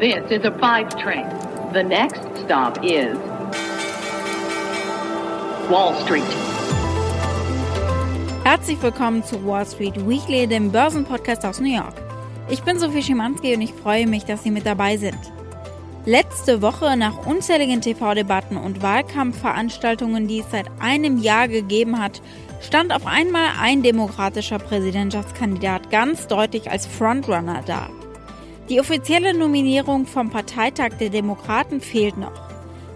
This is a five train. The next stop is Wall Street. Herzlich willkommen zu Wall Street Weekly, dem Börsenpodcast aus New York. Ich bin Sophie Schimanski und ich freue mich, dass Sie mit dabei sind. Letzte Woche, nach unzähligen TV-Debatten und Wahlkampfveranstaltungen, die es seit einem Jahr gegeben hat, stand auf einmal ein demokratischer Präsidentschaftskandidat ganz deutlich als Frontrunner da. Die offizielle Nominierung vom Parteitag der Demokraten fehlt noch.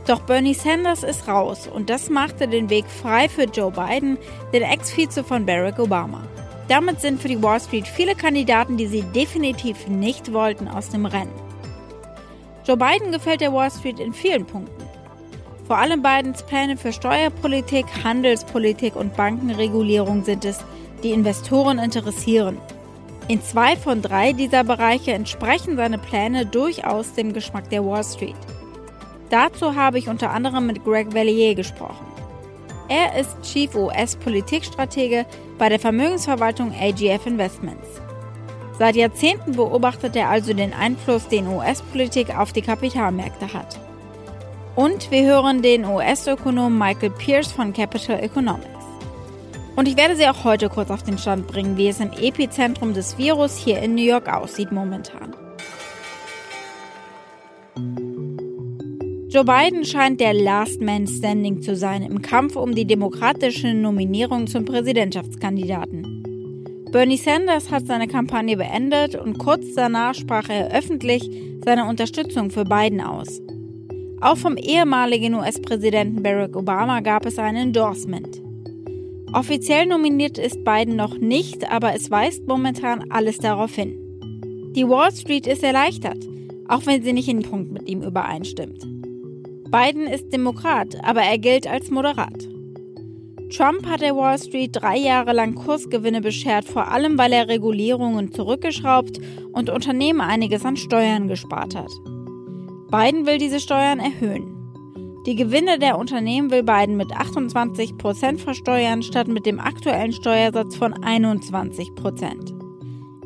Doch Bernie Sanders ist raus und das machte den Weg frei für Joe Biden, den Ex-Vize von Barack Obama. Damit sind für die Wall Street viele Kandidaten, die sie definitiv nicht wollten, aus dem Rennen. Joe Biden gefällt der Wall Street in vielen Punkten. Vor allem Bidens Pläne für Steuerpolitik, Handelspolitik und Bankenregulierung sind es, die Investoren interessieren. In zwei von drei dieser Bereiche entsprechen seine Pläne durchaus dem Geschmack der Wall Street. Dazu habe ich unter anderem mit Greg Vallier gesprochen. Er ist Chief US-Politikstratege bei der Vermögensverwaltung AGF Investments. Seit Jahrzehnten beobachtet er also den Einfluss, den US-Politik auf die Kapitalmärkte hat. Und wir hören den US-Ökonom Michael Pierce von Capital Economics. Und ich werde Sie auch heute kurz auf den Stand bringen, wie es im Epizentrum des Virus hier in New York aussieht momentan. Joe Biden scheint der Last Man Standing zu sein im Kampf um die demokratische Nominierung zum Präsidentschaftskandidaten. Bernie Sanders hat seine Kampagne beendet und kurz danach sprach er öffentlich seine Unterstützung für Biden aus. Auch vom ehemaligen US-Präsidenten Barack Obama gab es ein Endorsement. Offiziell nominiert ist Biden noch nicht, aber es weist momentan alles darauf hin. Die Wall Street ist erleichtert, auch wenn sie nicht in Punkt mit ihm übereinstimmt. Biden ist Demokrat, aber er gilt als moderat. Trump hat der Wall Street drei Jahre lang Kursgewinne beschert, vor allem weil er Regulierungen zurückgeschraubt und Unternehmen einiges an Steuern gespart hat. Biden will diese Steuern erhöhen. Die Gewinne der Unternehmen will Biden mit 28 Prozent versteuern, statt mit dem aktuellen Steuersatz von 21 Prozent.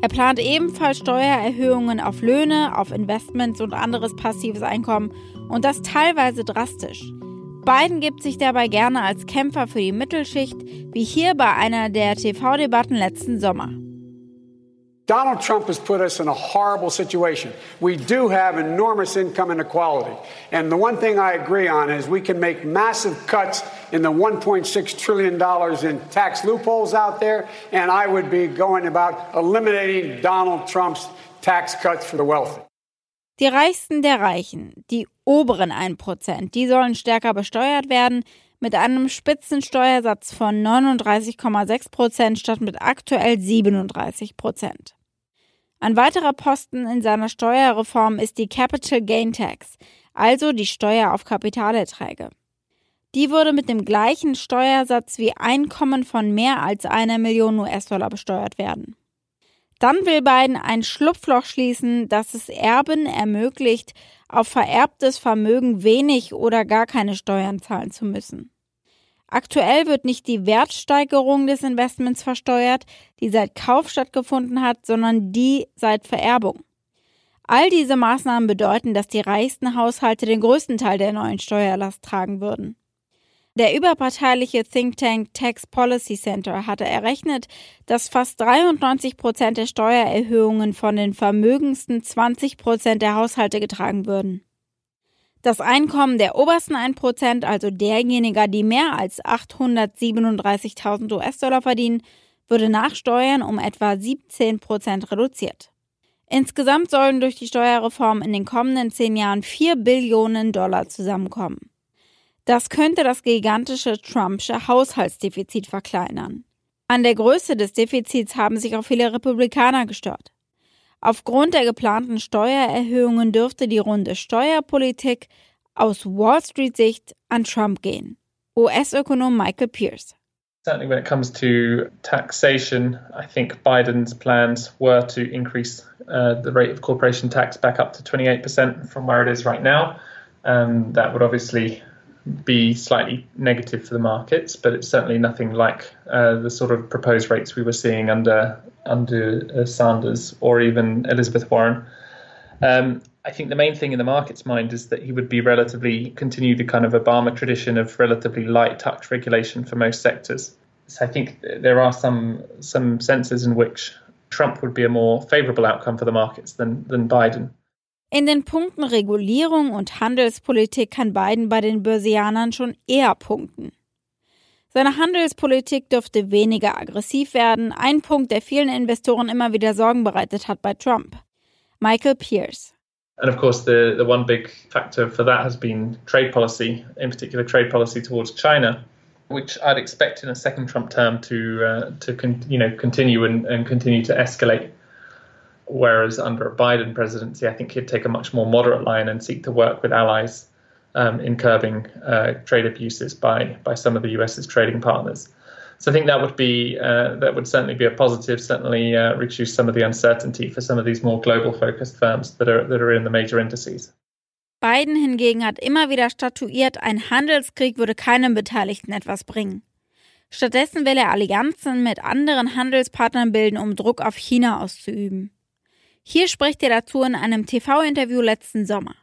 Er plant ebenfalls Steuererhöhungen auf Löhne, auf Investments und anderes passives Einkommen und das teilweise drastisch. Biden gibt sich dabei gerne als Kämpfer für die Mittelschicht, wie hier bei einer der TV-Debatten letzten Sommer. Donald Trump has put us in a horrible situation. We do have enormous income inequality. And the one thing I agree on is we can make massive cuts in the $1.6 trillion in tax loopholes out there. And I would be going about eliminating Donald Trump's tax cuts for the wealthy. Die Reichsten der Reichen, die oberen 1%, die sollen stärker besteuert werden mit einem Spitzensteuersatz von 39,6% statt mit aktuell 37%. Ein weiterer Posten in seiner Steuerreform ist die Capital Gain Tax, also die Steuer auf Kapitalerträge. Die würde mit dem gleichen Steuersatz wie Einkommen von mehr als einer Million US-Dollar besteuert werden. Dann will Biden ein Schlupfloch schließen, das es Erben ermöglicht, auf vererbtes Vermögen wenig oder gar keine Steuern zahlen zu müssen. Aktuell wird nicht die Wertsteigerung des Investments versteuert, die seit Kauf stattgefunden hat, sondern die seit Vererbung. All diese Maßnahmen bedeuten, dass die reichsten Haushalte den größten Teil der neuen Steuerlast tragen würden. Der überparteiliche Think Tank Tax Policy Center hatte errechnet, dass fast 93 Prozent der Steuererhöhungen von den vermögendsten 20 Prozent der Haushalte getragen würden. Das Einkommen der obersten 1%, also derjenigen, die mehr als 837.000 US-Dollar verdienen, würde nach Steuern um etwa 17% reduziert. Insgesamt sollen durch die Steuerreform in den kommenden zehn Jahren 4 Billionen Dollar zusammenkommen. Das könnte das gigantische Trumpsche Haushaltsdefizit verkleinern. An der Größe des Defizits haben sich auch viele Republikaner gestört. Aufgrund der geplanten Steuererhöhungen dürfte die Runde Steuerpolitik aus Wall Street Sicht an Trump gehen. US-Ökonom Michael Pearce. Certainly, when it comes to taxation, I think Biden's plans were to increase uh, the rate of corporation tax back up to 28% from where it is right now. Um, that would obviously be slightly negative for the markets, but it's certainly nothing like uh, the sort of proposed rates we were seeing under under uh, Sanders or even Elizabeth Warren. Um, I think the main thing in the market's mind is that he would be relatively continue the kind of Obama tradition of relatively light touch regulation for most sectors. So I think there are some some senses in which Trump would be a more favorable outcome for the markets than, than Biden. In den Punkten Regulierung und Handelspolitik kann Biden bei den Börsianern schon eher punkten. Seine Handelspolitik dürfte weniger aggressiv werden, ein Punkt, der vielen Investoren immer wieder Sorgen bereitet hat bei Trump. Michael Pierce. And of course, the, the one big factor for that has been trade policy, in particular, trade policy towards China, which I'd expect in a second Trump term to uh, to con- you know continue and, and continue to escalate. Whereas under a Biden presidency, I think he'd take a much more moderate line and seek to work with allies um, in curbing uh, trade abuses by by some of the US's trading partners. So I think that would be uh, that would certainly be a positive. Certainly uh, reduce some of the uncertainty for some of these more global focused firms that are that are in the major indices. Biden hingegen hat immer wieder statuiert, ein Handelskrieg würde keinem Beteiligten etwas bringen. Stattdessen will er Allianzen mit anderen Handelspartnern bilden, um Druck auf China auszuüben. Hier spricht er dazu in einem TV-Interview letzten Sommer.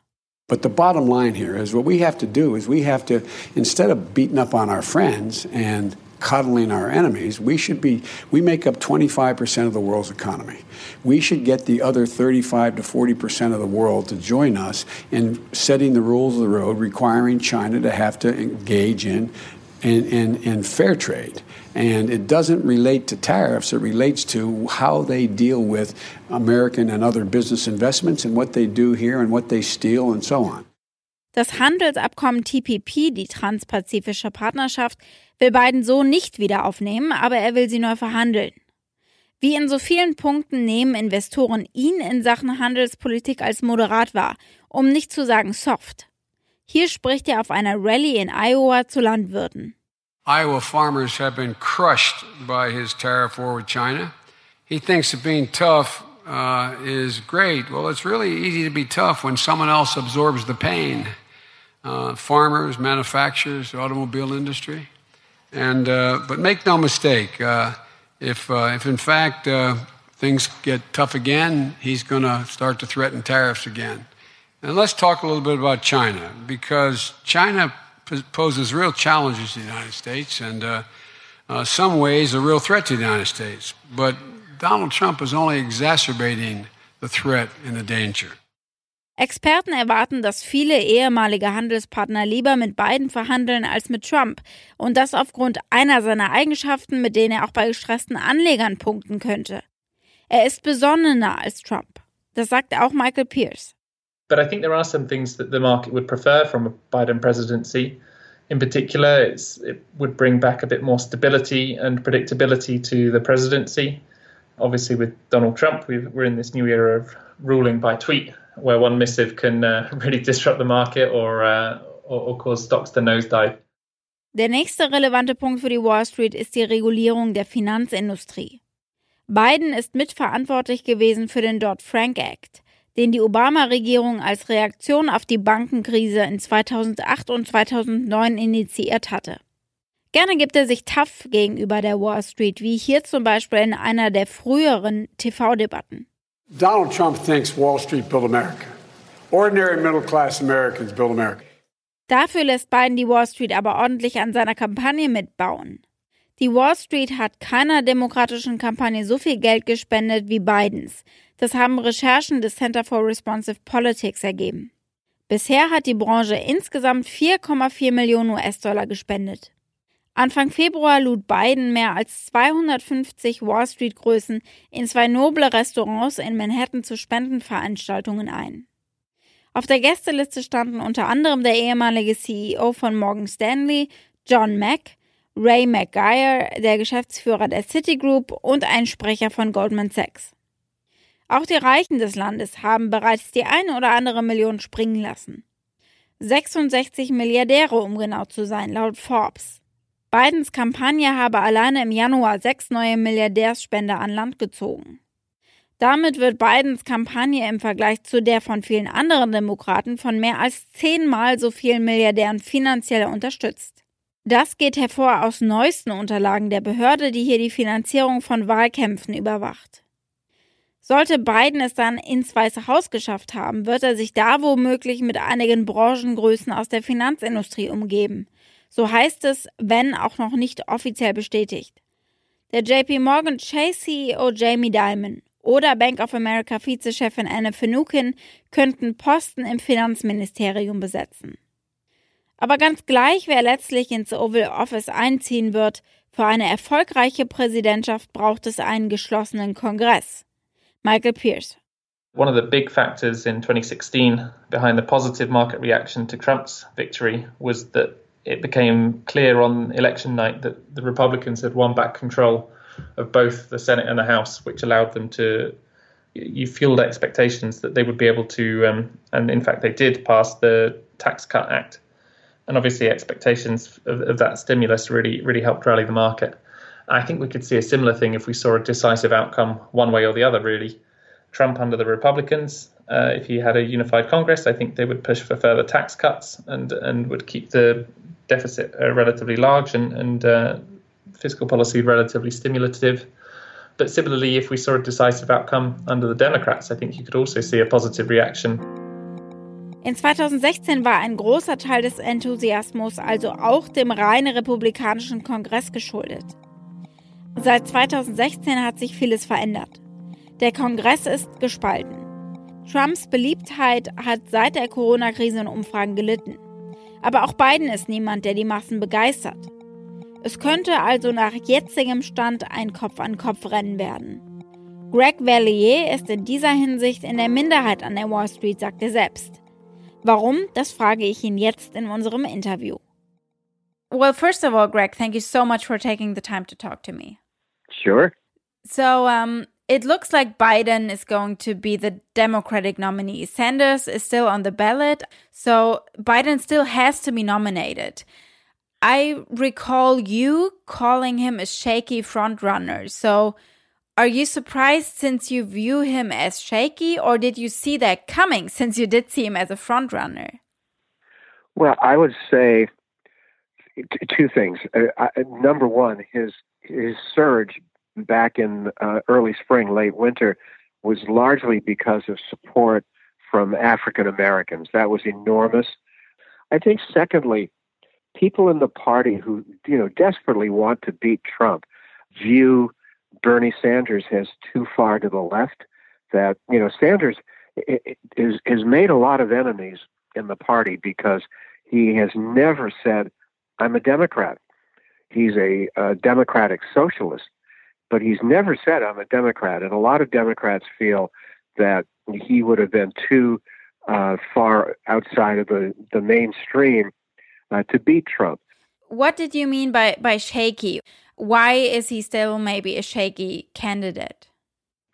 But the bottom line here is what we have to do is we have to, instead of beating up on our friends and coddling our enemies, we should be, we make up 25% of the world's economy. We should get the other 35 to 40% of the world to join us in setting the rules of the road, requiring China to have to engage in, in, in, in fair trade. And it doesn't relate to tariffs, it relates to how they deal with American and other business investments and what they do here and what they steal and so on. Das Handelsabkommen TPP, die Transpazifische Partnerschaft, will Biden so nicht wieder aufnehmen, aber er will sie neu verhandeln. Wie in so vielen Punkten nehmen Investoren ihn in Sachen Handelspolitik als moderat wahr, um nicht zu sagen soft. Hier spricht er auf einer Rallye in Iowa zu Landwirten. Iowa farmers have been crushed by his tariff war with China. He thinks that being tough uh, is great. Well, it's really easy to be tough when someone else absorbs the pain. Uh, farmers, manufacturers, automobile industry. And, uh, but make no mistake, uh, if, uh, if in fact uh, things get tough again, he's going to start to threaten tariffs again. And let's talk a little bit about China, because China poses real challenges to the United States and uh, uh, some ways a real threat to the United States. But Donald Trump is only exacerbating the threat and the danger. Experten erwarten, dass viele ehemalige Handelspartner lieber mit Biden verhandeln als mit Trump und das aufgrund einer seiner Eigenschaften, mit denen er auch bei gestressten Anlegern punkten könnte. Er ist besonnener als Trump. Das sagt auch Michael Pierce. But I think there are some things that the market would prefer from a Biden presidency. In particular, it would bring back a bit more stability and predictability to the presidency. Obviously, with Donald Trump, we are in this new era of ruling by tweet, where one missive can uh, really disrupt the market or, uh, or, or cause stocks to nosedive. Der nächste relevante Punkt für die Wall Street ist die Regulierung der Finanzindustrie. Biden ist mitverantwortlich gewesen für den Dodd-Frank Act, den die Obama-Regierung als Reaktion auf die Bankenkrise in 2008 und 2009 initiiert hatte. Gerne gibt er sich tough gegenüber der Wall Street, wie hier zum Beispiel in einer der früheren TV-Debatten. Donald Trump thinks Wall Street built America. Ordinary middle class Americans build America. Dafür lässt Biden die Wall Street aber ordentlich an seiner Kampagne mitbauen. Die Wall Street hat keiner demokratischen Kampagne so viel Geld gespendet wie Bidens. Das haben Recherchen des Center for Responsive Politics ergeben. Bisher hat die Branche insgesamt 4,4 Millionen US-Dollar gespendet. Anfang Februar lud Biden mehr als 250 Wall Street-Größen in zwei noble Restaurants in Manhattan zu Spendenveranstaltungen ein. Auf der Gästeliste standen unter anderem der ehemalige CEO von Morgan Stanley, John Mack, Ray McGuire, der Geschäftsführer der Citigroup und ein Sprecher von Goldman Sachs. Auch die Reichen des Landes haben bereits die eine oder andere Million springen lassen. 66 Milliardäre, um genau zu sein, laut Forbes. Bidens Kampagne habe alleine im Januar sechs neue Milliardärsspender an Land gezogen. Damit wird Bidens Kampagne im Vergleich zu der von vielen anderen Demokraten von mehr als zehnmal so vielen Milliardären finanziell unterstützt. Das geht hervor aus neuesten Unterlagen der Behörde, die hier die Finanzierung von Wahlkämpfen überwacht. Sollte Biden es dann ins Weiße Haus geschafft haben, wird er sich da womöglich mit einigen Branchengrößen aus der Finanzindustrie umgeben. So heißt es, wenn auch noch nicht offiziell bestätigt. Der JP Morgan Chase CEO Jamie Dimon oder Bank of America Vizechefin Anne Finucane könnten Posten im Finanzministerium besetzen. Aber ganz gleich, wer letztlich ins Oval Office einziehen wird, für eine erfolgreiche Präsidentschaft braucht es einen geschlossenen Kongress. Michael Pearce. One of the big factors in 2016 behind the positive market reaction to Trump's victory was that it became clear on election night that the Republicans had won back control of both the Senate and the House, which allowed them to. You fueled expectations that they would be able to, um, and in fact, they did pass the Tax Cut Act, and obviously, expectations of, of that stimulus really, really helped rally the market. I think we could see a similar thing if we saw a decisive outcome one way or the other, really. Trump under the Republicans, uh, if he had a unified Congress, I think they would push for further tax cuts and and would keep the deficit uh, relatively large and, and uh, fiscal policy relatively stimulative. But similarly, if we saw a decisive outcome under the Democrats, I think you could also see a positive reaction. In 2016 war ein großer Teil des Enthusiasmus also auch dem rein republikanischen Kongress geschuldet. Seit 2016 hat sich vieles verändert. Der Kongress ist gespalten. Trumps Beliebtheit hat seit der Corona-Krise in Umfragen gelitten. Aber auch Biden ist niemand, der die Massen begeistert. Es könnte also nach jetzigem Stand ein Kopf-an-Kopf-Rennen werden. Greg Vallier ist in dieser Hinsicht in der Minderheit an der Wall Street, sagt er selbst. Warum? Das frage ich ihn jetzt in unserem Interview. Well, first of all, Greg, thank you so much for taking the time to talk to me. Sure. So, um, it looks like Biden is going to be the Democratic nominee. Sanders is still on the ballot, so Biden still has to be nominated. I recall you calling him a shaky frontrunner. So, are you surprised since you view him as shaky, or did you see that coming since you did see him as a frontrunner? Well, I would say two things. Uh, number one, his his surge back in uh, early spring, late winter, was largely because of support from African Americans. That was enormous. I think, secondly, people in the party who you know desperately want to beat Trump view Bernie Sanders as too far to the left. That you know Sanders is has made a lot of enemies in the party because he has never said, "I'm a Democrat." He's a, a democratic socialist, but he's never said, I'm a Democrat. And a lot of Democrats feel that he would have been too uh, far outside of the, the mainstream uh, to beat Trump. What did you mean by, by shaky? Why is he still maybe a shaky candidate?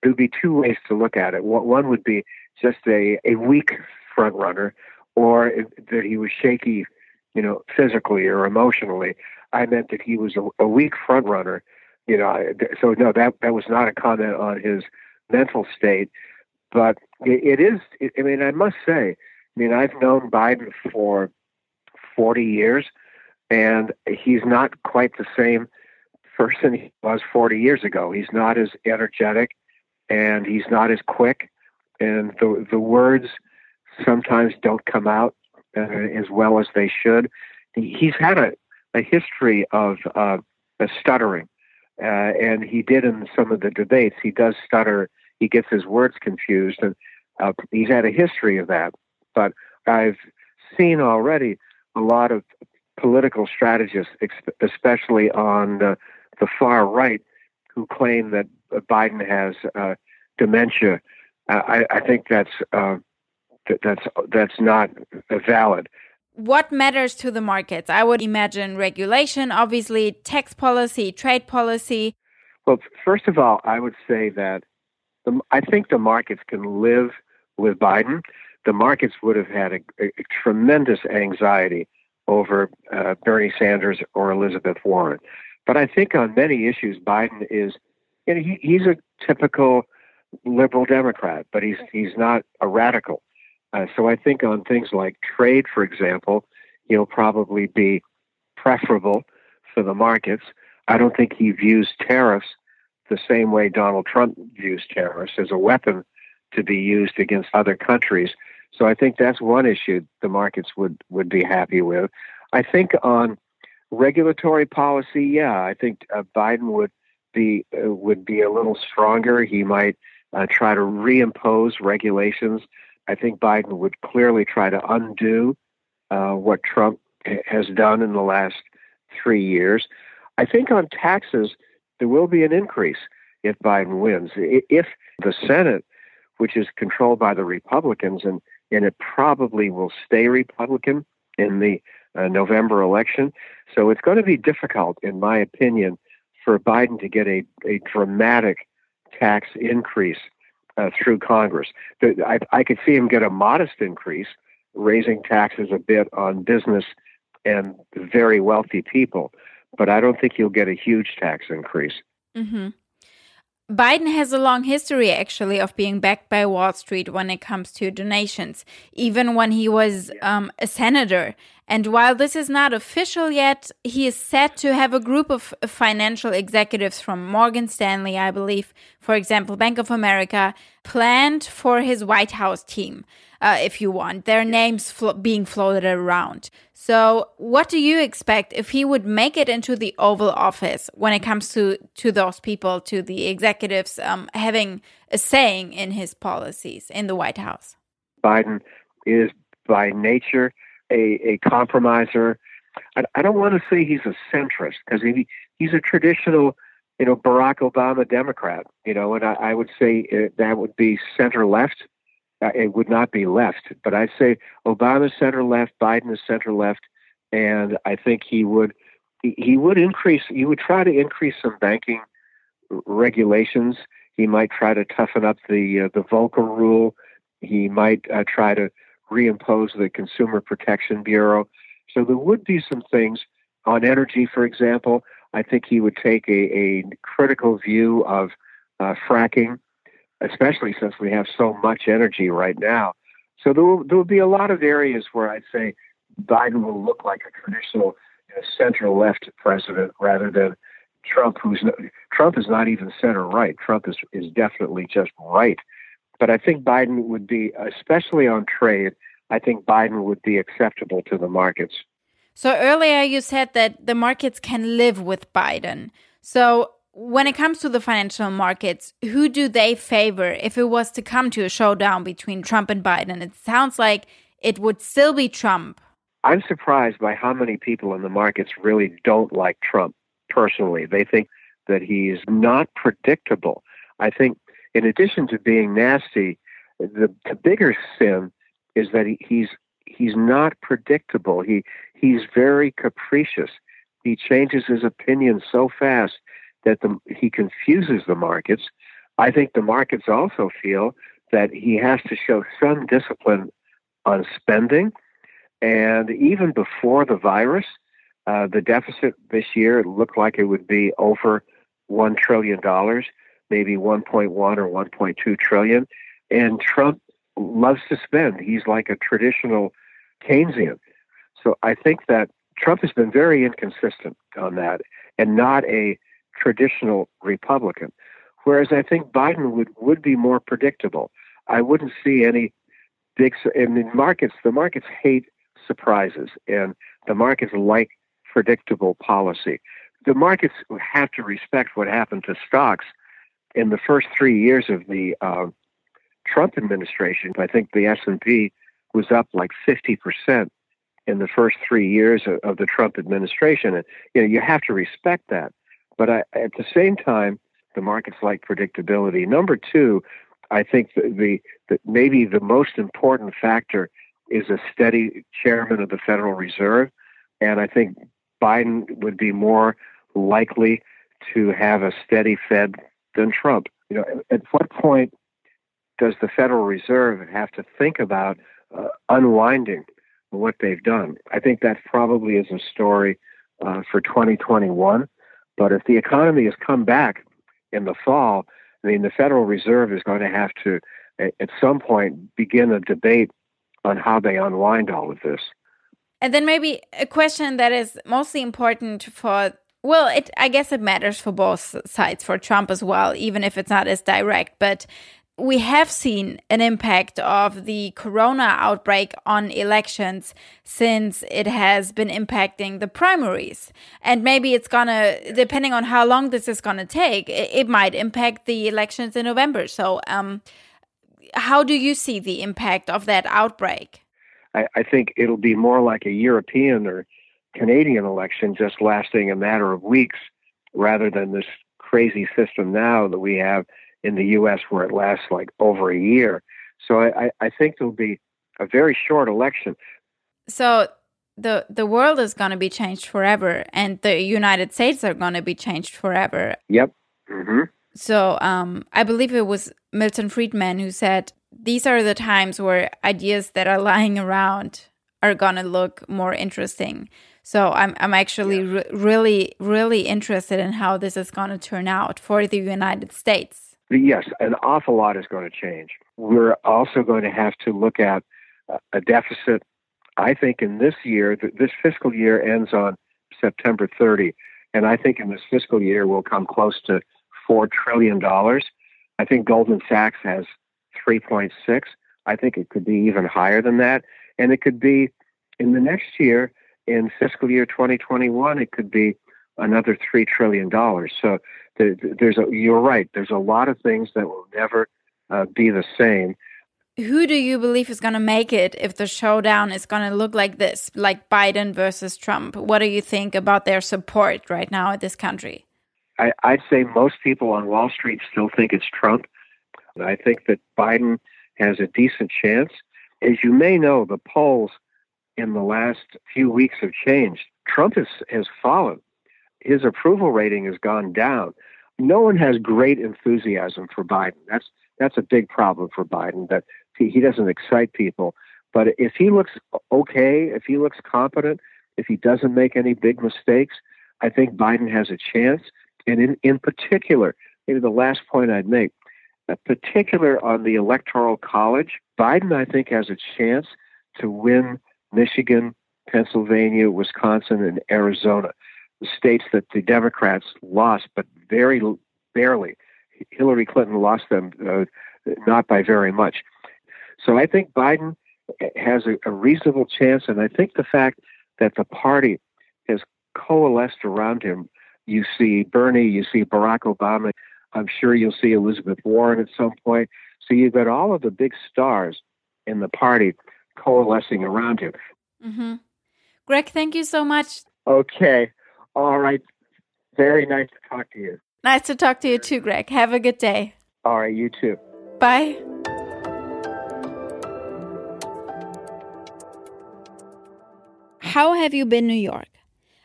There would be two ways to look at it. One would be just a, a weak front runner, or that he was shaky, you know, physically or emotionally. I meant that he was a, a weak front runner. You know, so no, that that was not a comment on his mental state, but it, it is. It, I mean, I must say, I mean, I've known Biden for forty years, and he's not quite the same person he was forty years ago. He's not as energetic, and he's not as quick, and the the words sometimes don't come out uh, as well as they should. He's had a a history of uh, stuttering, uh, and he did in some of the debates. He does stutter. He gets his words confused, and uh, he's had a history of that. But I've seen already a lot of political strategists, especially on the, the far right, who claim that Biden has uh, dementia. I, I, think that's uh, that's that's not valid what matters to the markets? I would imagine regulation, obviously, tax policy, trade policy. Well, first of all, I would say that the, I think the markets can live with Biden. The markets would have had a, a, a tremendous anxiety over uh, Bernie Sanders or Elizabeth Warren. But I think on many issues, Biden is, you know, he, he's a typical liberal Democrat, but he's he's not a radical. Uh, so I think on things like trade, for example, he'll probably be preferable for the markets. I don't think he views tariffs the same way Donald Trump views tariffs as a weapon to be used against other countries. So I think that's one issue the markets would, would be happy with. I think on regulatory policy, yeah, I think uh, Biden would be uh, would be a little stronger. He might uh, try to reimpose regulations. I think Biden would clearly try to undo uh, what Trump has done in the last three years. I think on taxes, there will be an increase if Biden wins. If the Senate, which is controlled by the Republicans, and, and it probably will stay Republican in the uh, November election. So it's going to be difficult, in my opinion, for Biden to get a, a dramatic tax increase uh, through Congress. I, I could see him get a modest increase, raising taxes a bit on business and very wealthy people, but I don't think he'll get a huge tax increase. Mm-hmm. Biden has a long history, actually, of being backed by Wall Street when it comes to donations, even when he was um, a senator. And while this is not official yet, he is said to have a group of financial executives from Morgan Stanley, I believe, for example, Bank of America, planned for his White House team, uh, if you want, their names flo being floated around. So, what do you expect if he would make it into the Oval Office when it comes to, to those people, to the executives um, having a saying in his policies in the White House? Biden is by nature a, a compromiser. I, I don't want to say he's a centrist because he, he's a traditional, you know, Barack Obama Democrat, you know, and I, I would say uh, that would be center left. Uh, it would not be left, but I'd say Obama center left, Biden is center left, and I think he would he, he would increase. He would try to increase some banking regulations. He might try to toughen up the uh, the Volcker rule. He might uh, try to reimpose the Consumer Protection Bureau. So there would be some things on energy, for example. I think he would take a, a critical view of uh, fracking, especially since we have so much energy right now. So there will, there will be a lot of areas where I'd say Biden will look like a traditional you know, center left president rather than Trump, who's not, Trump is not even center right. Trump is is definitely just right. But I think Biden would be, especially on trade, I think Biden would be acceptable to the markets. So earlier you said that the markets can live with Biden. So when it comes to the financial markets, who do they favor if it was to come to a showdown between Trump and Biden? It sounds like it would still be Trump. I'm surprised by how many people in the markets really don't like Trump personally. They think that he's not predictable. I think in addition to being nasty, the, the bigger sin is that he, he's he's not predictable. He he's very capricious. He changes his opinion so fast that the, he confuses the markets. I think the markets also feel that he has to show some discipline on spending. And even before the virus, uh, the deficit this year looked like it would be over $1 trillion maybe 1.1 or 1.2 trillion. And Trump loves to spend. He's like a traditional Keynesian. So I think that Trump has been very inconsistent on that and not a traditional Republican. Whereas I think Biden would, would be more predictable. I wouldn't see any big, in the markets, the markets hate surprises and the markets like predictable policy. The markets have to respect what happened to stocks in the first three years of the uh, Trump administration, I think the S&P was up like 50% in the first three years of, of, the Trump administration. And, you know, you have to respect that. But I, at the same time, the markets like predictability. Number two, I think the, the, the maybe the most important factor is a steady chairman of the Federal Reserve. And I think Biden would be more likely to have a steady Fed than Trump. You know, at what point does the Federal Reserve have to think about uh, unwinding what they've done? I think that probably is a story uh, for 2021. But if the economy has come back in the fall, I mean, the Federal Reserve is going to have to, at some point, begin a debate on how they unwind all of this. And then maybe a question that is mostly important for Well, it I guess it matters for both sides, for Trump as well, even if it's not as direct. But we have seen an impact of the corona outbreak on elections since it has been impacting the primaries. And maybe it's gonna, depending on how long this is gonna take, it, might impact the elections in November. So, um, how do you see the impact of that outbreak? I, I think it'll be more like a European or Canadian election just lasting a matter of weeks rather than this crazy system now that we have in the U.S. where it lasts like over a year. So I, I think there'll be a very short election. So the the world is going to be changed forever, and the United States are going to be changed forever. Yep. Mm-hmm. So um, I believe it was Milton Friedman who said these are the times where ideas that are lying around are going to look more interesting. So I'm I'm actually yeah. re really really interested in how this is going to turn out for the United States. Yes, an awful lot is going to change. We're also going to have to look at a deficit. I think in this year, this fiscal year ends on September 30, and I think in this fiscal year we'll come close to four trillion dollars. I think Goldman Sachs has 3.6. I think it could be even higher than that, and it could be in the next year in fiscal year 2021, it could be another $3 trillion. So there's a, you're right, there's a lot of things that will never uh, be the same. Who do you believe is going to make it if the showdown is going to look like this, like Biden versus Trump? What do you think about their support right now in this country? I, I'd say most people on Wall Street still think it's Trump. I think that Biden has a decent chance. As you may know, the polls in the last few weeks have changed. Trump has, has fallen. His approval rating has gone down. No one has great enthusiasm for Biden. That's that's a big problem for Biden. That he, he doesn't excite people. But if he looks okay, if he looks competent, if he doesn't make any big mistakes, I think Biden has a chance. And in, in particular, maybe the last point I'd make, particular on the Electoral College, Biden, I think, has a chance to win Michigan, Pennsylvania, Wisconsin, and Arizona, states that the Democrats lost, but very barely. Hillary Clinton lost them uh, not by very much. So I think Biden has a, a reasonable chance, and I think the fact that the party has coalesced around him. You see Bernie, you see Barack Obama. I'm sure you'll see Elizabeth Warren at some point. So you've got all of the big stars in the party coalescing around him. Mm-hmm. Greg, thank you so much. Okay. All right. Very nice to talk to you. Nice to talk to you too, Greg. Have a good day. All right. You too. Bye. How have you been New York?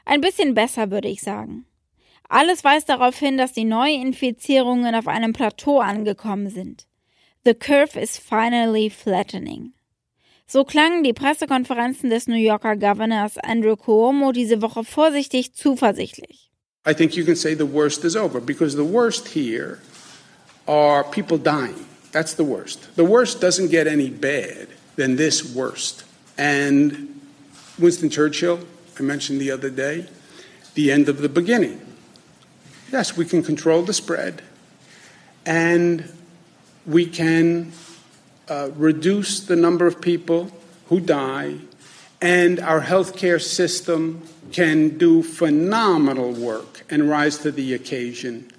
Ein bisschen besser, würde ich sagen. Alles weist darauf hin, dass die Neuinfizierungen auf einem Plateau angekommen sind. The curve is finally flattening. So klangen die Pressekonferenzen des New Yorker Governors Andrew Cuomo diese Woche vorsichtig zuversichtlich. I think you can say the worst is over because the worst here are people dying. That's the worst. The worst doesn't get any bad than this worst. And Winston Churchill, I mentioned the other day, the end of the beginning. Yes, we can control the spread and we can uh, reduce the number of people who die, and our healthcare system can do phenomenal work and rise to the occasion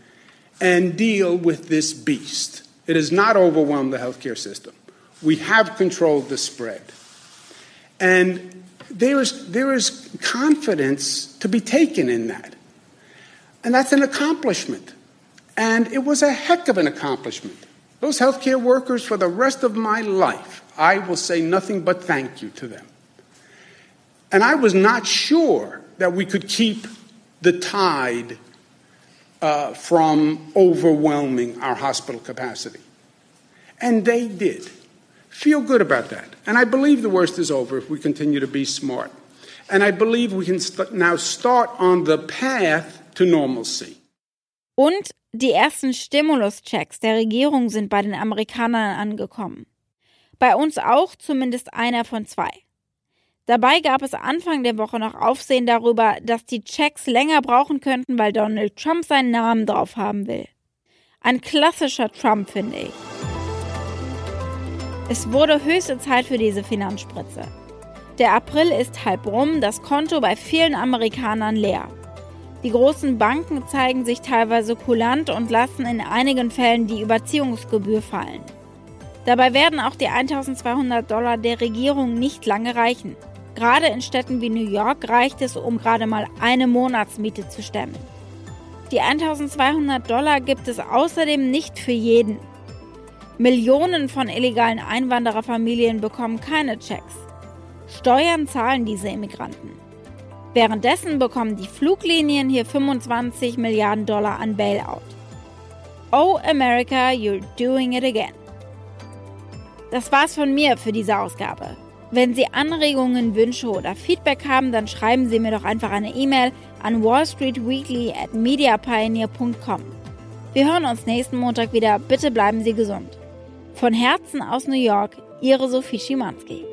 and deal with this beast. It has not overwhelmed the healthcare system. We have controlled the spread. And there is, there is confidence to be taken in that. And that's an accomplishment. And it was a heck of an accomplishment. Those healthcare workers, for the rest of my life, I will say nothing but thank you to them. And I was not sure that we could keep the tide uh, from overwhelming our hospital capacity. And they did. Feel good about that. And I believe the worst is over if we continue to be smart. And I believe we can st now start on the path to normalcy. Und die ersten Stimuluschecks der Regierung sind bei den Amerikanern angekommen. Bei uns auch zumindest einer von zwei. Dabei gab es Anfang der Woche noch Aufsehen darüber, dass die Checks länger brauchen könnten, weil Donald Trump seinen Namen drauf haben will. Ein klassischer Trump, finde ich. Es wurde höchste Zeit für diese Finanzspritze. Der April ist halb rum, das Konto bei vielen Amerikanern leer. Die großen Banken zeigen sich teilweise kulant und lassen in einigen Fällen die Überziehungsgebühr fallen. Dabei werden auch die 1200 Dollar der Regierung nicht lange reichen. Gerade in Städten wie New York reicht es, um gerade mal eine Monatsmiete zu stemmen. Die 1200 Dollar gibt es außerdem nicht für jeden. Millionen von illegalen Einwandererfamilien bekommen keine Checks. Steuern zahlen diese Immigranten. Währenddessen bekommen die Fluglinien hier 25 Milliarden Dollar an Bailout. Oh America, you're doing it again. Das war's von mir für diese Ausgabe. Wenn Sie Anregungen, Wünsche oder Feedback haben, dann schreiben Sie mir doch einfach eine E-Mail an wallstreetweekly at mediapioneer.com. Wir hören uns nächsten Montag wieder. Bitte bleiben Sie gesund. Von Herzen aus New York, Ihre Sophie Schimanski.